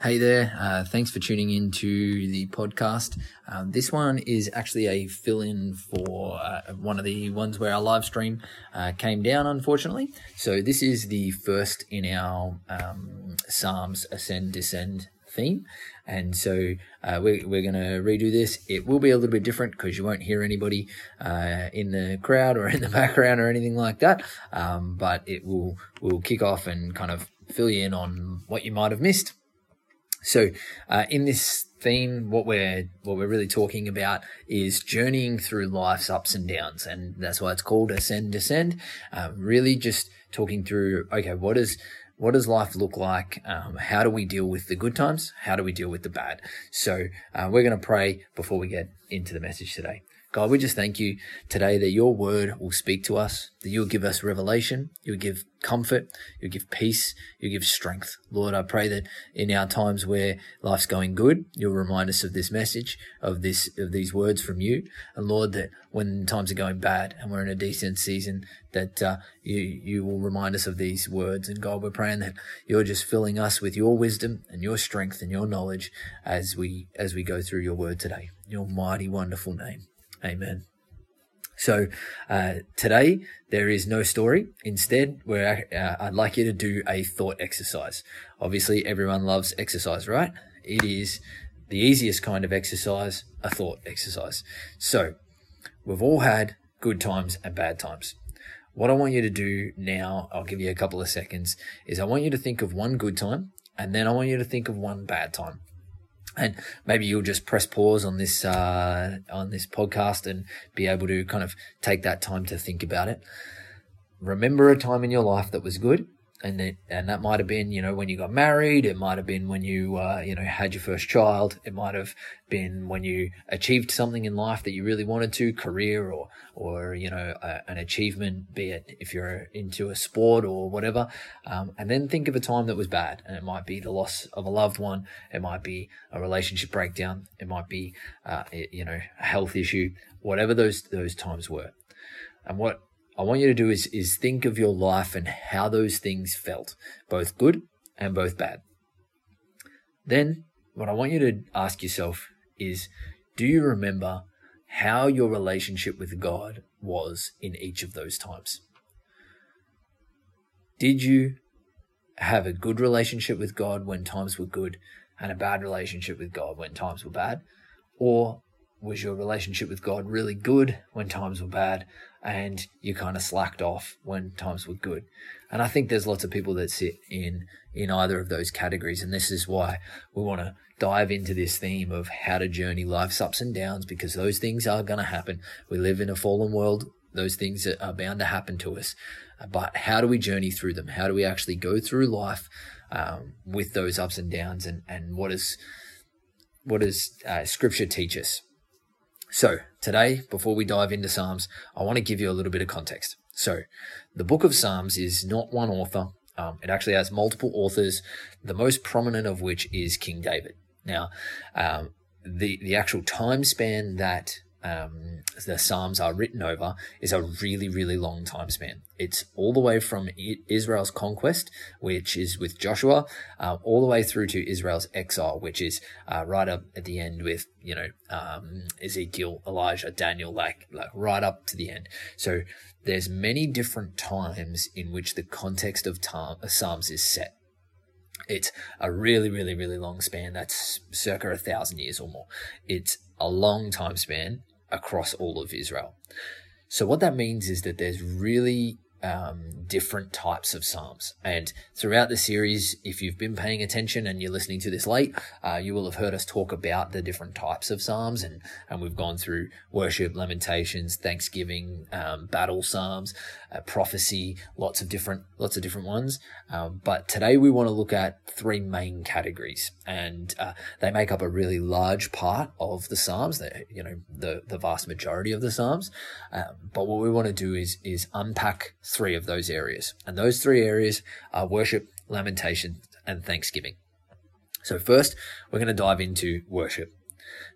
Hey there. Uh, thanks for tuning in to the podcast. Um, this one is actually a fill in for uh, one of the ones where our live stream uh, came down, unfortunately. So, this is the first in our um, Psalms Ascend Descend theme. And so, uh, we're, we're going to redo this. It will be a little bit different because you won't hear anybody uh, in the crowd or in the background or anything like that. Um, but it will, will kick off and kind of fill you in on what you might have missed. So, uh, in this theme, what we're what we're really talking about is journeying through life's ups and downs, and that's why it's called ascend descend. Uh, really, just talking through. Okay, what is what does life look like? Um, how do we deal with the good times? How do we deal with the bad? So, uh, we're going to pray before we get into the message today. God, we just thank you today that your word will speak to us, that you'll give us revelation, you'll give comfort, you'll give peace, you'll give strength. Lord, I pray that in our times where life's going good, you'll remind us of this message, of this, of these words from you. And Lord, that when times are going bad and we're in a decent season, that uh, you, you will remind us of these words. And God, we're praying that you're just filling us with your wisdom and your strength and your knowledge as we, as we go through your word today. Your mighty, wonderful name. Amen. So uh, today there is no story. Instead, where uh, I'd like you to do a thought exercise. Obviously, everyone loves exercise, right? It is the easiest kind of exercise, a thought exercise. So we've all had good times and bad times. What I want you to do now, I'll give you a couple of seconds, is I want you to think of one good time, and then I want you to think of one bad time and maybe you'll just press pause on this uh, on this podcast and be able to kind of take that time to think about it. Remember a time in your life that was good, and it, and that might have been you know when you got married it might have been when you uh, you know had your first child it might have been when you achieved something in life that you really wanted to career or or you know a, an achievement be it if you're into a sport or whatever. Um, and then think of a time that was bad and it might be the loss of a loved one it might be a relationship breakdown it might be uh, you know a health issue whatever those those times were. And what I want you to do is, is think of your life and how those things felt, both good and both bad. Then, what I want you to ask yourself is do you remember how your relationship with God was in each of those times? Did you have a good relationship with God when times were good and a bad relationship with God when times were bad? Or was your relationship with God really good when times were bad and you kind of slacked off when times were good? And I think there's lots of people that sit in in either of those categories and this is why we want to dive into this theme of how to journey life's ups and downs because those things are going to happen. We live in a fallen world. Those things are bound to happen to us. But how do we journey through them? How do we actually go through life um, with those ups and downs? And, and what is what does uh, Scripture teach us? So, today, before we dive into Psalms, I want to give you a little bit of context. So, the book of Psalms is not one author, um, it actually has multiple authors, the most prominent of which is King David. Now, um, the, the actual time span that um, the Psalms are written over is a really, really long time span. It's all the way from Israel's conquest, which is with Joshua, uh, all the way through to Israel's exile, which is uh, right up at the end with you know um, Ezekiel, Elijah, Daniel, like like right up to the end. So there's many different times in which the context of Psalms is set. It's a really, really, really long span. That's circa a thousand years or more. It's a long time span across all of Israel. So what that means is that there's really um, different types of psalms. And throughout the series, if you've been paying attention and you're listening to this late, uh, you will have heard us talk about the different types of psalms, and and we've gone through worship, lamentations, thanksgiving, um, battle psalms, uh, prophecy, lots of different lots of different ones. Um, but today we want to look at three main categories, and uh, they make up a really large part of the psalms. That you know the the vast majority of the psalms. Um, but what we want to do is is unpack three of those areas. And those three areas are worship, lamentation, and thanksgiving. So, first, we're going to dive into worship.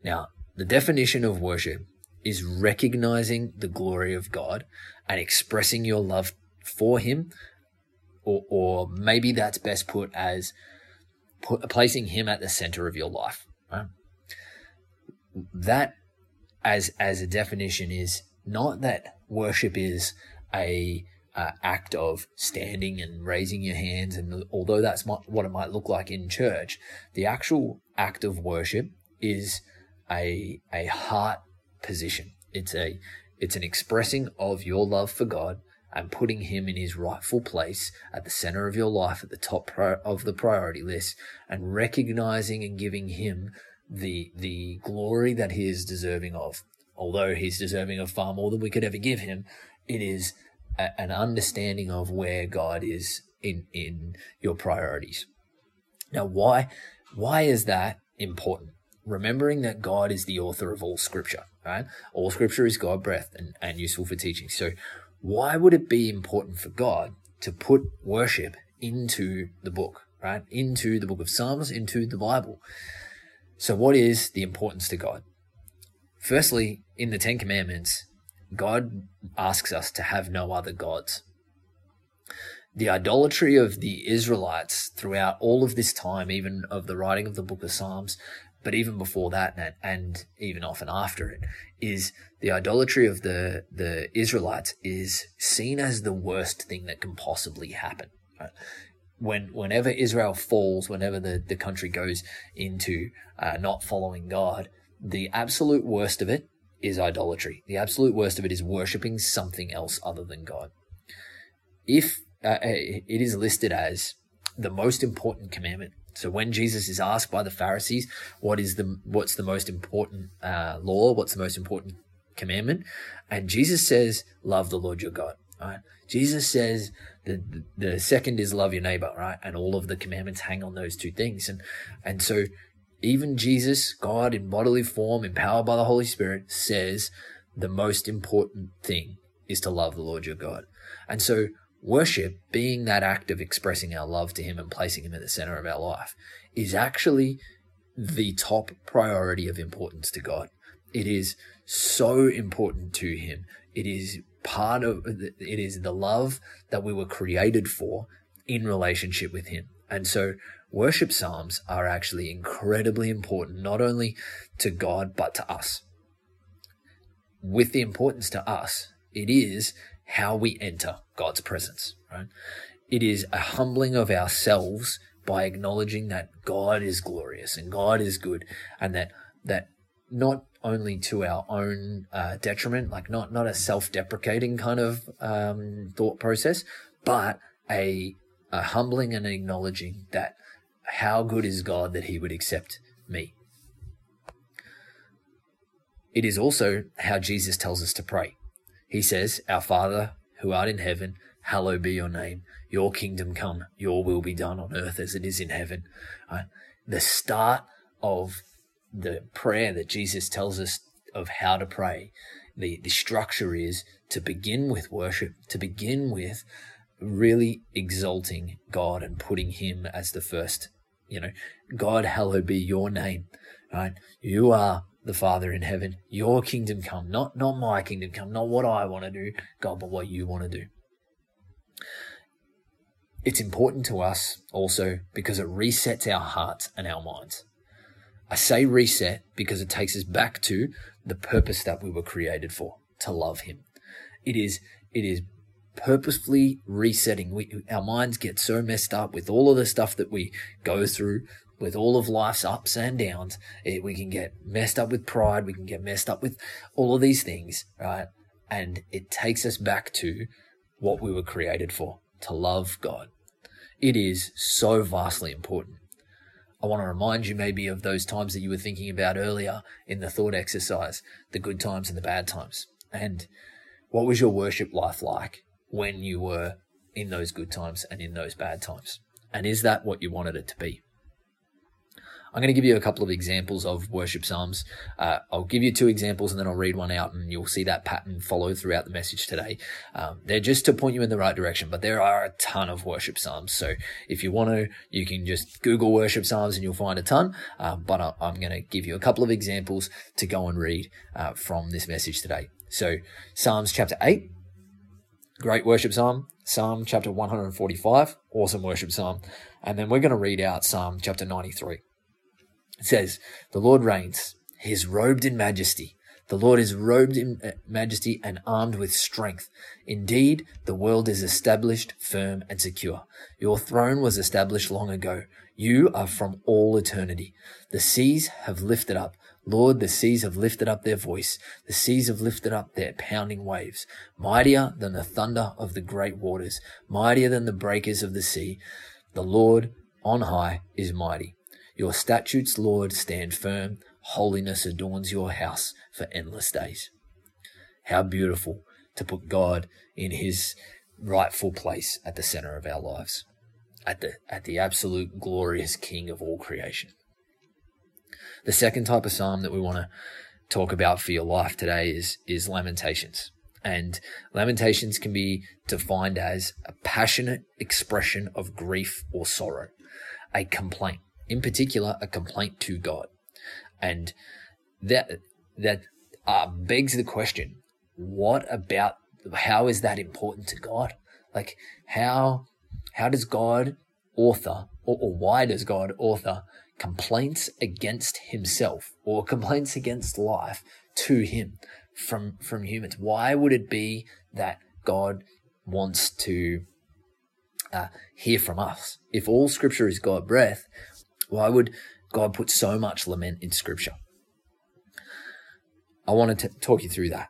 Now, the definition of worship is recognizing the glory of God and expressing your love for Him, or, or maybe that's best put as put, placing Him at the center of your life. Right? That, as as a definition, is not that worship is a uh, act of standing and raising your hands, and although that's what it might look like in church, the actual act of worship is a a heart position. It's a it's an expressing of your love for God and putting Him in His rightful place at the center of your life, at the top of the priority list, and recognizing and giving Him the the glory that He is deserving of. Although He's deserving of far more than we could ever give Him, it is a, an understanding of where God is in in your priorities. Now, why why is that important? Remembering that God is the author of all Scripture, right? All Scripture is God breathed and, and useful for teaching. So, why would it be important for God to put worship into the book, right? Into the book of Psalms, into the Bible. So, what is the importance to God? Firstly, in the Ten Commandments, God asks us to have no other gods. The idolatry of the Israelites throughout all of this time, even of the writing of the book of Psalms, but even before that and, and even often after it, is the idolatry of the, the Israelites is seen as the worst thing that can possibly happen. Right? When, whenever Israel falls, whenever the, the country goes into uh, not following God, the absolute worst of it is idolatry. The absolute worst of it is worshipping something else other than God. If uh, it is listed as the most important commandment. So when Jesus is asked by the Pharisees, what is the what's the most important uh, law? What's the most important commandment? And Jesus says, "Love the Lord your God." Right? Jesus says the, the second is love your neighbor, right? And all of the commandments hang on those two things. And and so even Jesus, God in bodily form, empowered by the Holy Spirit, says the most important thing is to love the Lord your God. And so worship, being that act of expressing our love to Him and placing Him at the center of our life, is actually the top priority of importance to God. It is so important to Him. It is part of, it is the love that we were created for in relationship with Him. And so worship psalms are actually incredibly important, not only to God, but to us. With the importance to us, it is how we enter God's presence, right? It is a humbling of ourselves by acknowledging that God is glorious and God is good and that, that not only to our own uh, detriment, like not, not a self-deprecating kind of um, thought process, but a, a humbling and acknowledging that how good is God that he would accept me? It is also how Jesus tells us to pray. He says, Our Father who art in heaven, hallowed be your name. Your kingdom come, your will be done on earth as it is in heaven. The start of the prayer that Jesus tells us of how to pray, the, the structure is to begin with worship, to begin with really exalting God and putting Him as the first you know, God, hallowed be your name, right? You are the Father in heaven. Your kingdom come, not, not my kingdom come, not what I want to do, God, but what you want to do. It's important to us also because it resets our hearts and our minds. I say reset because it takes us back to the purpose that we were created for, to love Him. It is, it is purposefully resetting. We, our minds get so messed up with all of the stuff that we go through, with all of life's ups and downs. It, we can get messed up with pride. We can get messed up with all of these things, right? And it takes us back to what we were created for, to love God. It is so vastly important. I want to remind you maybe of those times that you were thinking about earlier in the thought exercise, the good times and the bad times. And what was your worship life like? When you were in those good times and in those bad times? And is that what you wanted it to be? I'm going to give you a couple of examples of worship psalms. Uh, I'll give you two examples and then I'll read one out and you'll see that pattern follow throughout the message today. Um, they're just to point you in the right direction, but there are a ton of worship psalms. So if you want to, you can just Google worship psalms and you'll find a ton. Um, but I, am going to give you a couple of examples to go and read uh, from this message today. So Psalms chapter 8, Great worship psalm, Psalm chapter 145, awesome worship psalm. And then we're going to read out Psalm chapter 93. It says, The Lord reigns. He is robed in majesty. The Lord is robed in uh, majesty and armed with strength. Indeed, the world is established, firm, and secure. Your throne was established long ago. You are from all eternity. The seas have lifted up. Lord, the seas have lifted up their voice. The seas have lifted up their pounding waves. Mightier than the thunder of the great waters, mightier than the breakers of the sea. The Lord on high is mighty. Your statutes, Lord, stand firm. Holiness adorns your house for endless days. How beautiful to put God in his rightful place at the center of our lives, at the, at the absolute glorious King of all creation. The second type of psalm that we want to talk about for your life today is, is lamentations. And lamentations can be defined as a passionate expression of grief or sorrow, a complaint, in particular, a complaint to God. And that, that uh, begs the question, what about, how is that important to God? Like, how, how does God author, or, or why does God author complaints against himself or complaints against life to him from from humans. Why would it be that God wants to uh, hear from us? If all Scripture is God breath, why would God put so much lament in Scripture? I want to talk you through that.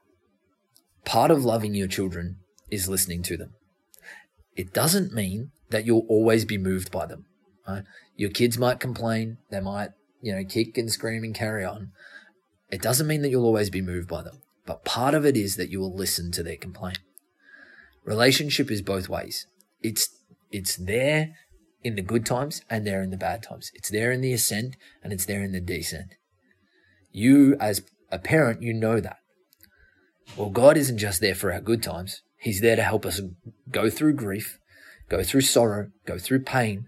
Part of loving your children is listening to them. It doesn't mean that you'll always be moved by them. Right? Your kids might complain, they might, you know, kick and scream and carry on. It doesn't mean that you'll always be moved by them. But part of it is that you will listen to their complaint. Relationship is both ways. It's it's there in the good times and there in the bad times. It's there in the ascent and it's there in the descent. You as a parent, you know that. Well, God isn't just there for our good times. He's there to help us go through grief, go through sorrow, go through pain,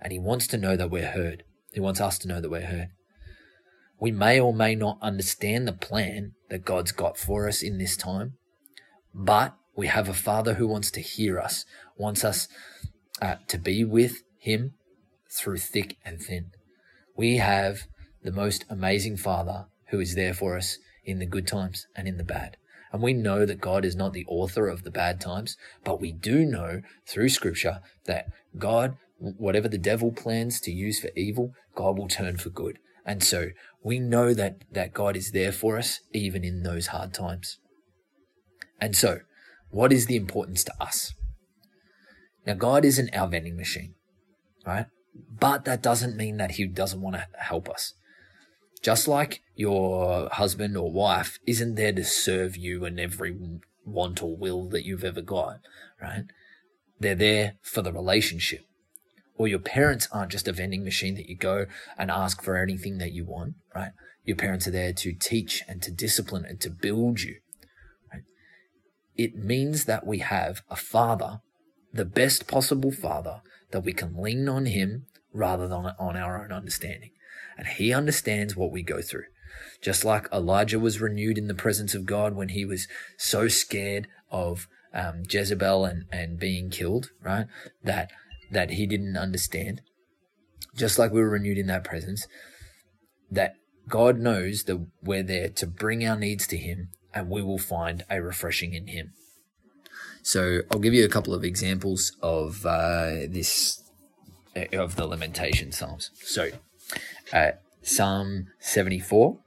and he wants to know that we're heard. He wants us to know that we're heard. We may or may not understand the plan that God's got for us in this time, but we have a Father who wants to hear us, wants us uh, to be with Him through thick and thin. We have the most amazing Father who is there for us in the good times and in the bad. And we know that God is not the author of the bad times, but we do know through Scripture that God, whatever the devil plans to use for evil, God will turn for good. And so we know that, that God is there for us even in those hard times. And so, what is the importance to us? Now, God isn't our vending machine, right? But that doesn't mean that He doesn't want to help us. Just like your husband or wife isn't there to serve you in every want or will that you've ever got, right? They're there for the relationship or your parents aren't just a vending machine that you go and ask for anything that you want, right? Your parents are there to teach and to discipline and to build you. Right? It means that we have a father, the best possible father, that we can lean on him rather than on our own understanding. And he understands what we go through. Just like Elijah was renewed in the presence of God when he was so scared of um, Jezebel and, and being killed, right? That that he didn't understand, just like we were renewed in that presence, that God knows that we're there to bring our needs to Him and we will find a refreshing in Him. So I'll give you a couple of examples of uh, this, uh, of the lamentation Psalms. So uh, Psalm 74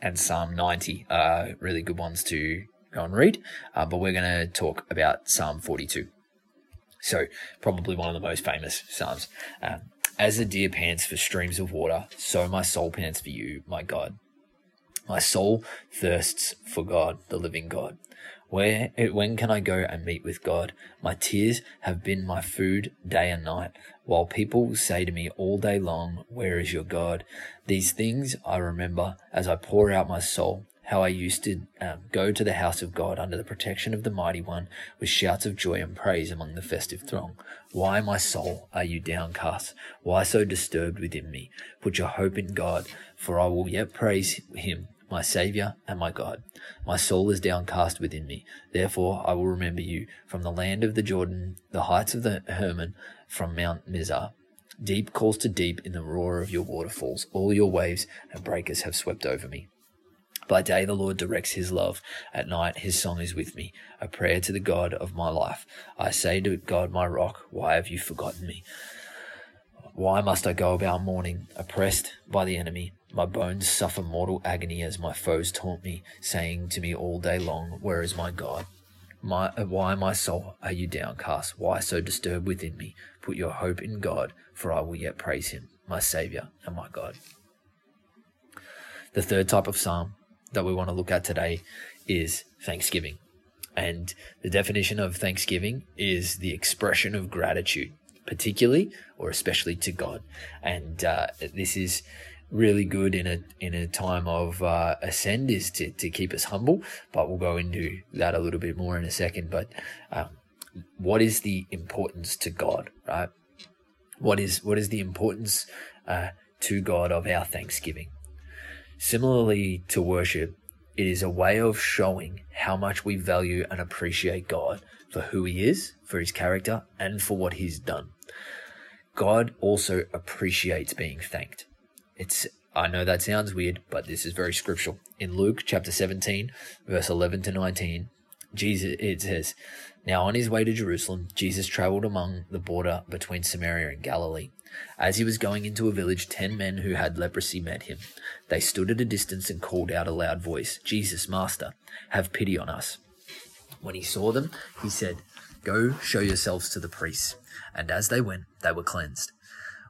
and Psalm 90 are really good ones to go and read, uh, but we're going to talk about Psalm 42. So, probably one of the most famous Psalms. Um, As the deer pants for streams of water, so my soul pants for you, my God. My soul thirsts for God, the living God. Where, when can I go and meet with God? My tears have been my food day and night, while people say to me all day long, Where is your God? These things I remember as I pour out my soul how I used to um, go to the house of God under the protection of the Mighty One with shouts of joy and praise among the festive throng. Why, my soul, are you downcast? Why so disturbed within me? Put your hope in God, for I will yet praise him, my Saviour and my God. My soul is downcast within me. Therefore I will remember you from the land of the Jordan, the heights of the Hermon, from Mount Mizar. Deep calls to deep in the roar of your waterfalls. All your waves and breakers have swept over me. By day, the Lord directs his love. At night, his song is with me, a prayer to the God of my life. I say to God, my rock, why have you forgotten me? Why must I go about mourning, oppressed by the enemy? My bones suffer mortal agony as my foes taunt me, saying to me all day long, Where is my God? My, why, my soul, are you downcast? Why so disturbed within me? Put your hope in God, for I will yet praise him, my Saviour and my God. The third type of psalm that we want to look at today is thanksgiving. And the definition of thanksgiving is the expression of gratitude, particularly or especially to God. And uh, this is really good in a in a time of uh, ascend is to, to keep us humble. But we'll go into that a little bit more in a second. But um, what is the importance to God, right? What is what is the importance uh, to God of our thanksgiving? Similarly to worship, it is a way of showing how much we value and appreciate God for who He is, for His character, and for what He's done. God also appreciates being thanked. It's I know that sounds weird, but this is very scriptural. In Luke chapter 17, verse 11 to 19, Jesus it says, Now on his way to Jerusalem, Jesus traveled among the border between Samaria and Galilee. As he was going into a village, ten men who had leprosy met him. They stood at a distance and called out a loud voice, Jesus, Master, have pity on us. When he saw them, he said, Go show yourselves to the priests. And as they went, they were cleansed.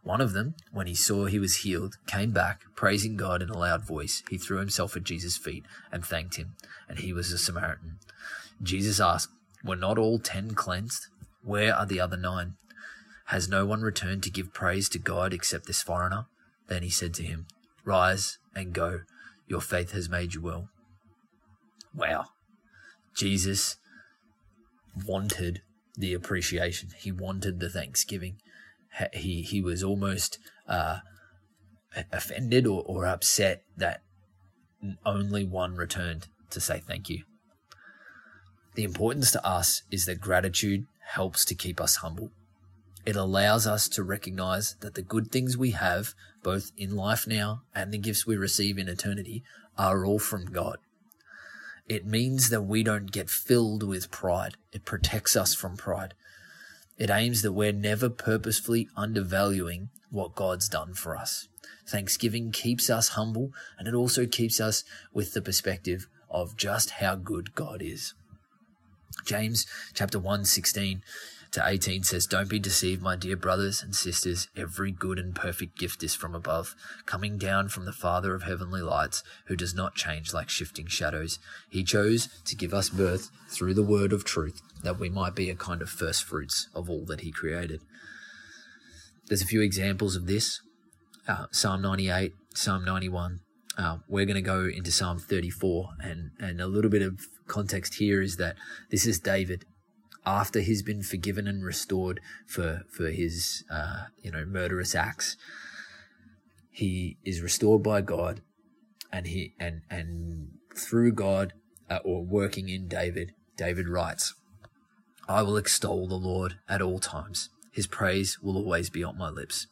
One of them, when he saw he was healed, came back, praising God in a loud voice. He threw himself at Jesus' feet and thanked him, and he was a Samaritan. Jesus asked, Were not all ten cleansed? Where are the other nine? Has no one returned to give praise to God except this foreigner? Then he said to him, Rise and go. Your faith has made you well. Wow. Jesus wanted the appreciation. He wanted the thanksgiving he he was almost uh, offended or, or upset that only one returned to say thank you. The importance to us is that gratitude helps to keep us humble. It allows us to recognize that the good things we have, both in life now and the gifts we receive in eternity, are all from God. It means that we don't get filled with pride. It protects us from pride. It aims that we're never purposefully undervaluing what God's done for us. Thanksgiving keeps us humble and it also keeps us with the perspective of just how good God is. James chapter 1 16 to 18 says, Don't be deceived, my dear brothers and sisters. Every good and perfect gift is from above, coming down from the Father of heavenly lights, who does not change like shifting shadows. He chose to give us birth through the word of truth, that we might be a kind of first fruits of all that He created. There's a few examples of this uh, Psalm 98, Psalm 91. Uh, we're going to go into Psalm 34, and, and a little bit of context here is that this is David after he's been forgiven and restored for for his uh, you know murderous acts, he is restored by God, and he and and through God uh, or working in David, David writes, "I will extol the Lord at all times; His praise will always be on my lips.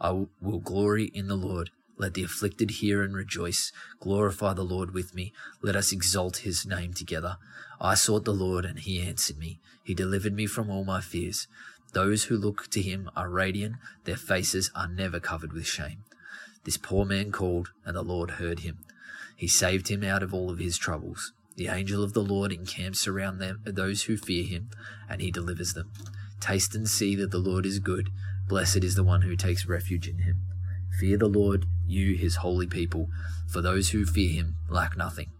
I will glory in the Lord." Let the afflicted hear and rejoice. Glorify the Lord with me. Let us exalt his name together. I sought the Lord, and he answered me. He delivered me from all my fears. Those who look to him are radiant, their faces are never covered with shame. This poor man called, and the Lord heard him. He saved him out of all of his troubles. The angel of the Lord encamps around them, those who fear him, and he delivers them. Taste and see that the Lord is good. Blessed is the one who takes refuge in him. Fear the Lord, you his holy people, for those who fear him lack nothing.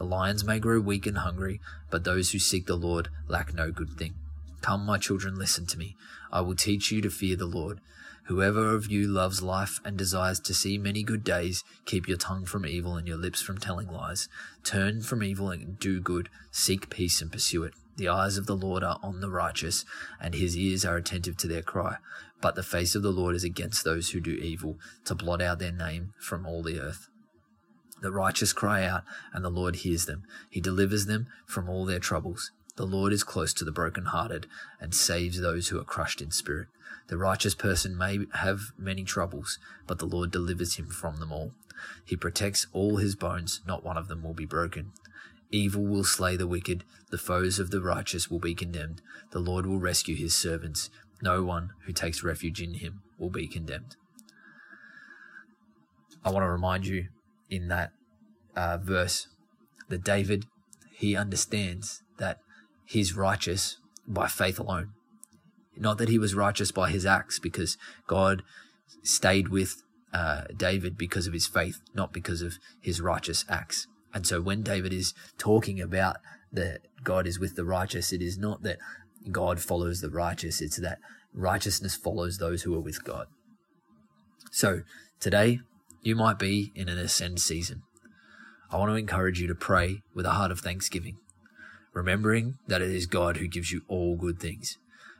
The lions may grow weak and hungry, but those who seek the Lord lack no good thing. Come, my children, listen to me. I will teach you to fear the Lord. Whoever of you loves life and desires to see many good days, keep your tongue from evil and your lips from telling lies. Turn from evil and do good. Seek peace and pursue it. The eyes of the Lord are on the righteous, and his ears are attentive to their cry. But the face of the Lord is against those who do evil, to blot out their name from all the earth. The righteous cry out, and the Lord hears them. He delivers them from all their troubles. The Lord is close to the brokenhearted and saves those who are crushed in spirit. The righteous person may have many troubles, but the Lord delivers him from them all. He protects all his bones, not one of them will be broken. Evil will slay the wicked, the foes of the righteous will be condemned. The Lord will rescue his servants. No one who takes refuge in him will be condemned. I want to remind you in that uh, verse that David, he understands that he's righteous by faith alone. Not that he was righteous by his acts, because God stayed with uh, David because of his faith, not because of his righteous acts. And so when David is talking about that God is with the righteous, it is not that God follows the righteous, it's that righteousness follows those who are with God. So today, you might be in an ascend season. I want to encourage you to pray with a heart of thanksgiving, remembering that it is God who gives you all good things,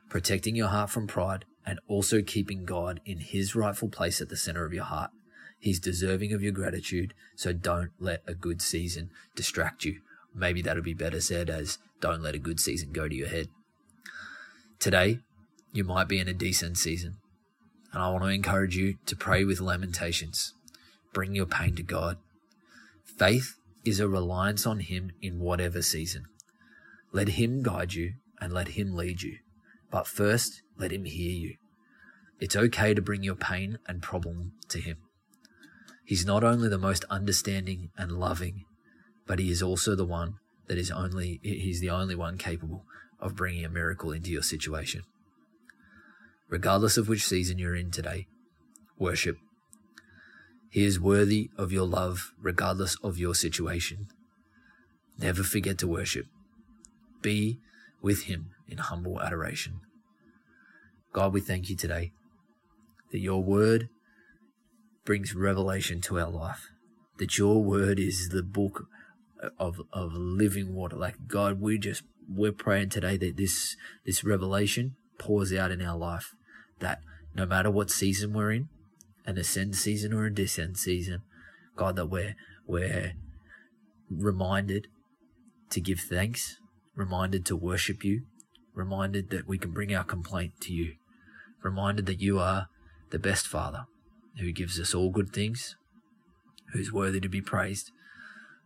protecting your heart from pride, and also keeping God in his rightful place at the center of your heart. He's deserving of your gratitude, so don't let a good season distract you. Maybe that'll be better said as don't let a good season go to your head. Today, you might be in a decent season, and I want to encourage you to pray with lamentations. Bring your pain to God. Faith is a reliance on Him in whatever season. Let Him guide you and let Him lead you. But first, let Him hear you. It's okay to bring your pain and problem to Him. He's not only the most understanding and loving, but He is also the one that is only, He's the only one capable of bringing a miracle into your situation. Regardless of which season you're in today, worship. He is worthy of your love, regardless of your situation. Never forget to worship. Be with Him in humble adoration. God, we thank you today that your word brings revelation to our life, that your word is the book of, of living water. Like God, we just, we're praying today that this, this revelation pours out in our life, that no matter what season we're in, an ascend season or a descend season, God, that we're, we're reminded to give thanks, reminded to worship you, reminded that we can bring our complaint to you, reminded that you are the best Father who gives us all good things, who's worthy to be praised,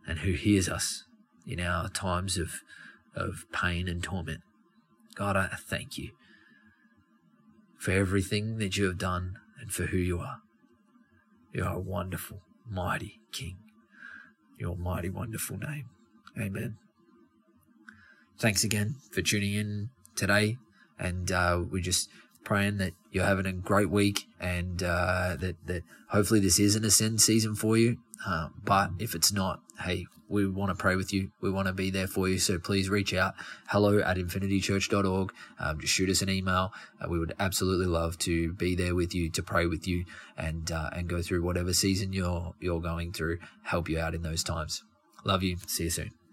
and who hears us in our times of, of pain and torment. God, I thank you for everything that you have done and for who you are. You are a wonderful, mighty King. Your mighty, wonderful name. Amen. Thanks again for tuning in today. And uh, we're just praying that you're having a great week and uh, that, that hopefully this is an ascend season for you. Uh, but if it's not, hey, we want to pray with you. We want to be there for you. So please reach out. Hello at infinitychurch.org. Um, just shoot us an email. Uh, we would absolutely love to be there with you, to pray with you and, uh, and go through whatever season you're, you're going through, help you out in those times. Love you. See you soon.